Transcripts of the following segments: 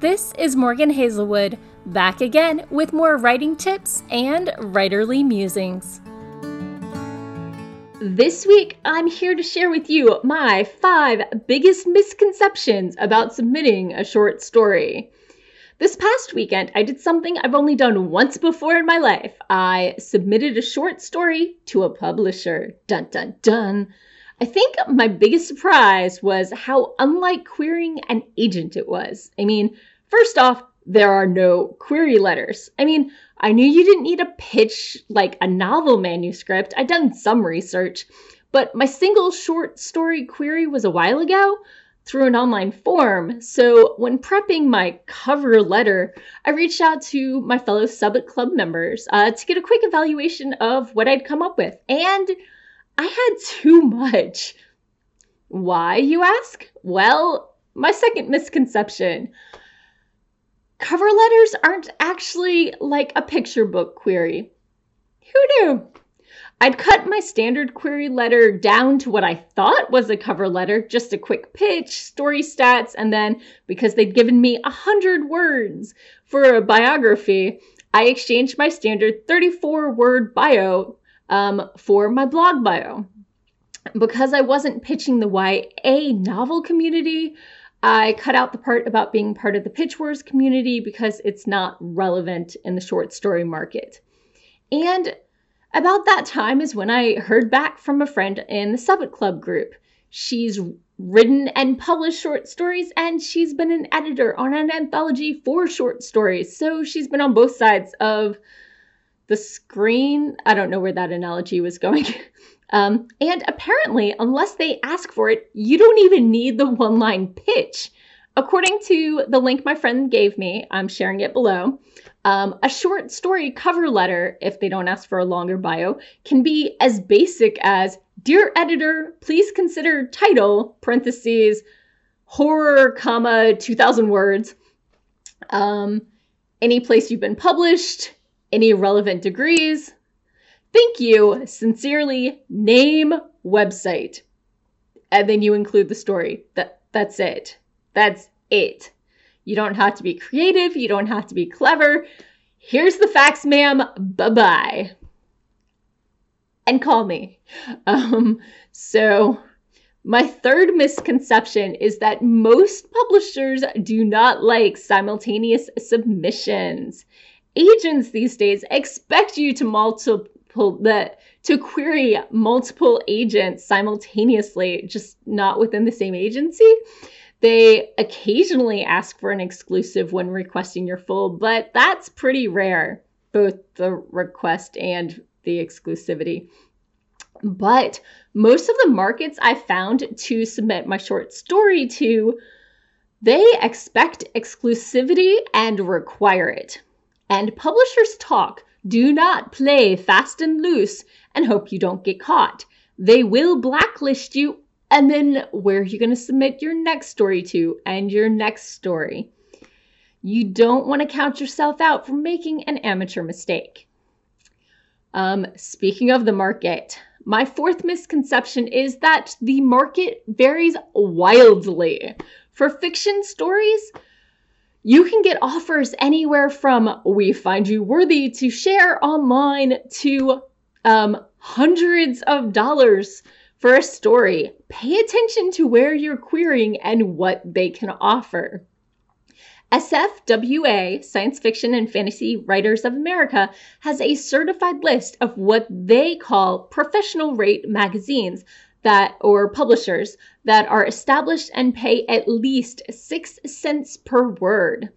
This is Morgan Hazelwood, back again with more writing tips and writerly musings. This week, I'm here to share with you my five biggest misconceptions about submitting a short story. This past weekend, I did something I've only done once before in my life. I submitted a short story to a publisher. Dun dun dun. I think my biggest surprise was how unlike querying an agent it was. I mean, first off, there are no query letters. I mean, I knew you didn't need a pitch like a novel manuscript. I'd done some research, but my single short story query was a while ago through an online form. So when prepping my cover letter, I reached out to my fellow Subit Club members uh, to get a quick evaluation of what I'd come up with. And I had too much. Why, you ask? Well, my second misconception. Cover letters aren't actually like a picture book query. Who knew? I'd cut my standard query letter down to what I thought was a cover letter, just a quick pitch, story stats, and then because they'd given me a hundred words for a biography, I exchanged my standard 34 word bio um, for my blog bio. Because I wasn't pitching the YA novel community, I cut out the part about being part of the Pitch Wars community because it's not relevant in the short story market. And about that time is when I heard back from a friend in the Subbit Club group. She's written and published short stories, and she's been an editor on an anthology for short stories. So she's been on both sides of the screen. I don't know where that analogy was going. um, and apparently, unless they ask for it, you don't even need the one line pitch. According to the link my friend gave me, I'm sharing it below. Um, a short story cover letter, if they don't ask for a longer bio, can be as basic as Dear editor, please consider title, parentheses, horror, comma, 2,000 words. Um, any place you've been published, any relevant degrees. Thank you. Sincerely, name, website. And then you include the story. That that's it. That's it. You don't have to be creative, you don't have to be clever. Here's the facts, ma'am. Bye-bye. And call me. Um, so my third misconception is that most publishers do not like simultaneous submissions agents these days expect you to multiple that to query multiple agents simultaneously, just not within the same agency. They occasionally ask for an exclusive when requesting your full, but that's pretty rare, both the request and the exclusivity. But most of the markets I found to submit my short story to, they expect exclusivity and require it. And publishers talk. Do not play fast and loose and hope you don't get caught. They will blacklist you. And then where are you going to submit your next story to and your next story? You don't want to count yourself out for making an amateur mistake. Um, speaking of the market, my fourth misconception is that the market varies wildly. For fiction stories, you can get offers anywhere from we find you worthy to share online to um, hundreds of dollars for a story. Pay attention to where you're querying and what they can offer. SFWA, Science Fiction and Fantasy Writers of America, has a certified list of what they call professional rate magazines that or publishers that are established and pay at least 6 cents per word.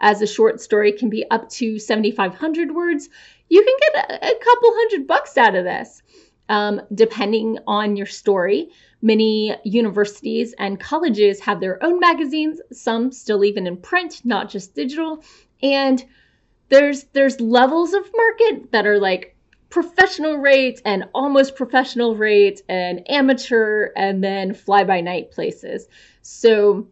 As a short story can be up to 7500 words, you can get a, couple hundred bucks out of this. Um, depending on your story, many universities and colleges have their own magazines, some still even in print, not just digital. And there's there's levels of market that are like professional rates and almost professional rates and amateur and then fly by night places. So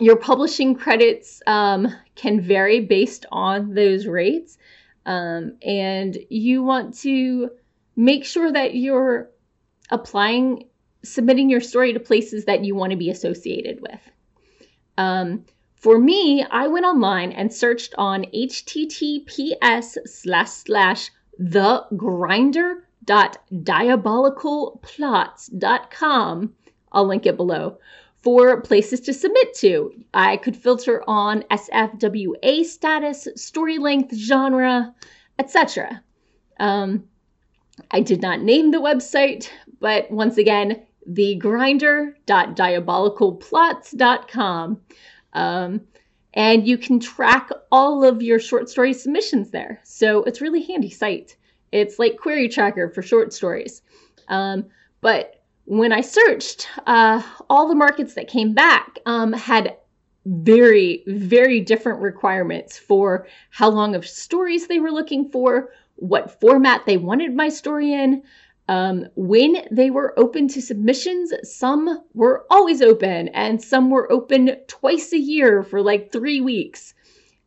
your publishing credits um, can vary based on those rates. Um, and you want to make sure that you're applying, submitting your story to places that you want to be associated with. Um, For me, I went online and searched on https slash slash thegrinder.diabolicalplots.com. I'll link it below for places to submit to. I could filter on SFWA status, story length, genre, etc. Um, I did not name the website, but once again, thegrinder.diabolicalplots.com. Um, and you can track all of your short story submissions there. So it's really handy site. It's like Query Tracker for short stories. Um, but when I searched, uh, all the markets that came back um, had very, very different requirements for how long of stories they were looking for, what format they wanted my story in, um, when they were open to submissions, some were always open, and some were open twice a year for like three weeks.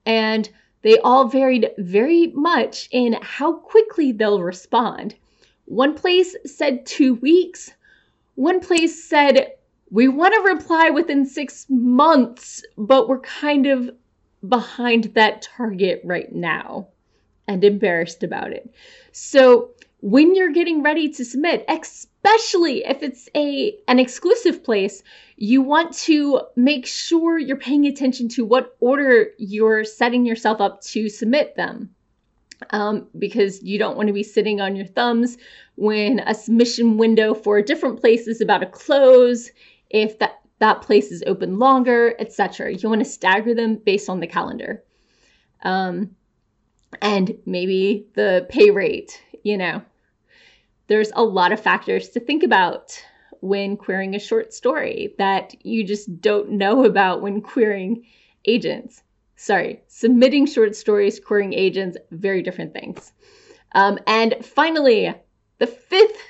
And they all varied very much in how quickly they'll respond. One place said two weeks, one place said, We want to reply within six months, but we're kind of behind that target right now and embarrassed about it. So when you're getting ready to submit, especially if it's a an exclusive place, you want to make sure you're paying attention to what order you're setting yourself up to submit them. Um, because you don't want to be sitting on your thumbs when a submission window for a different place is about to close, if that, that place is open longer, etc. You want to stagger them based on the calendar. Um, and maybe the pay rate, you know, there's a lot of factors to think about when querying a short story that you just don't know about when querying agents. Sorry, submitting short stories, querying agents, very different things. Um, and finally, the fifth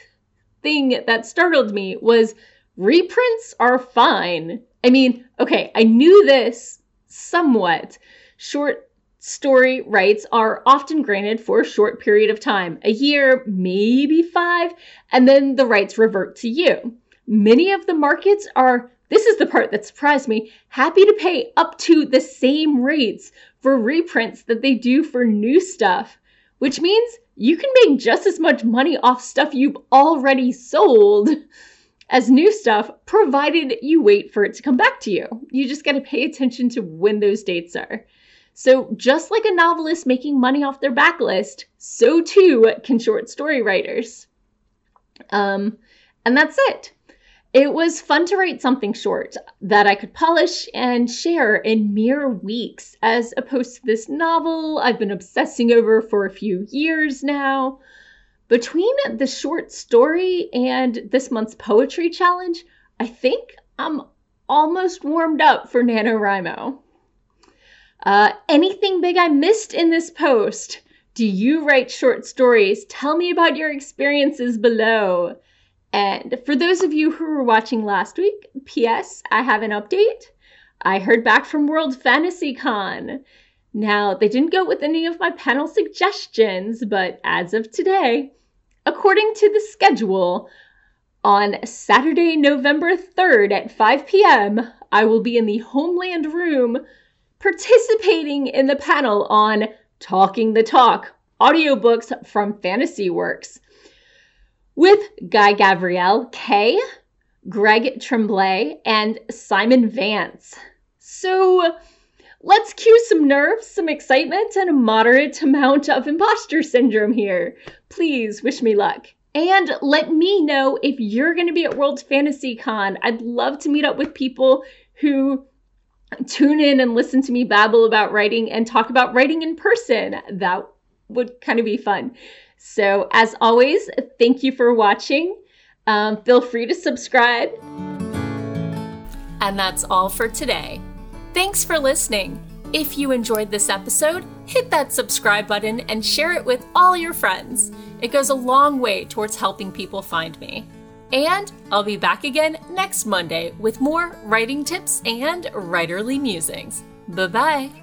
thing that startled me was reprints are fine. I mean, okay, I knew this somewhat. Short story rights are often granted for a short period of time, a year, maybe five, and then the rights revert to you. Many of the markets are, this is the part that surprised me, happy to pay up to the same rates for reprints that they do for new stuff, which means you can make just as much money off stuff you've already sold as new stuff, provided you wait for it to come back to you. You just got to pay attention to when those dates are. So, just like a novelist making money off their backlist, so too can short story writers. Um, and that's it. It was fun to write something short that I could polish and share in mere weeks, as opposed to this novel I've been obsessing over for a few years now. Between the short story and this month's poetry challenge, I think I'm almost warmed up for NaNoWriMo. Uh, anything big I missed in this post? Do you write short stories? Tell me about your experiences below. And for those of you who were watching last week, P.S. I have an update. I heard back from World Fantasy Con. Now, they didn't go with any of my panel suggestions, but as of today, according to the schedule, on Saturday, November 3rd at 5 p.m., I will be in the Homeland Room participating in the panel on Talking the Talk audiobooks from Fantasy Works with Guy Gavriel, Kay, Greg Tremblay, and Simon Vance. So let's cue some nerves, some excitement, and a moderate amount of imposter syndrome here. Please wish me luck. And let me know if you're going to be at World Fantasy Con. I'd love to meet up with people who tune in and listen to me babble about writing and talk about writing in person. That would kind of be fun. So, as always, thank you for watching. Um, feel free to subscribe. And that's all for today. Thanks for listening. If you enjoyed this episode, hit that subscribe button and share it with all your friends. It goes a long way towards helping people find me. And I'll be back again next Monday with more writing tips and writerly musings. Bye bye.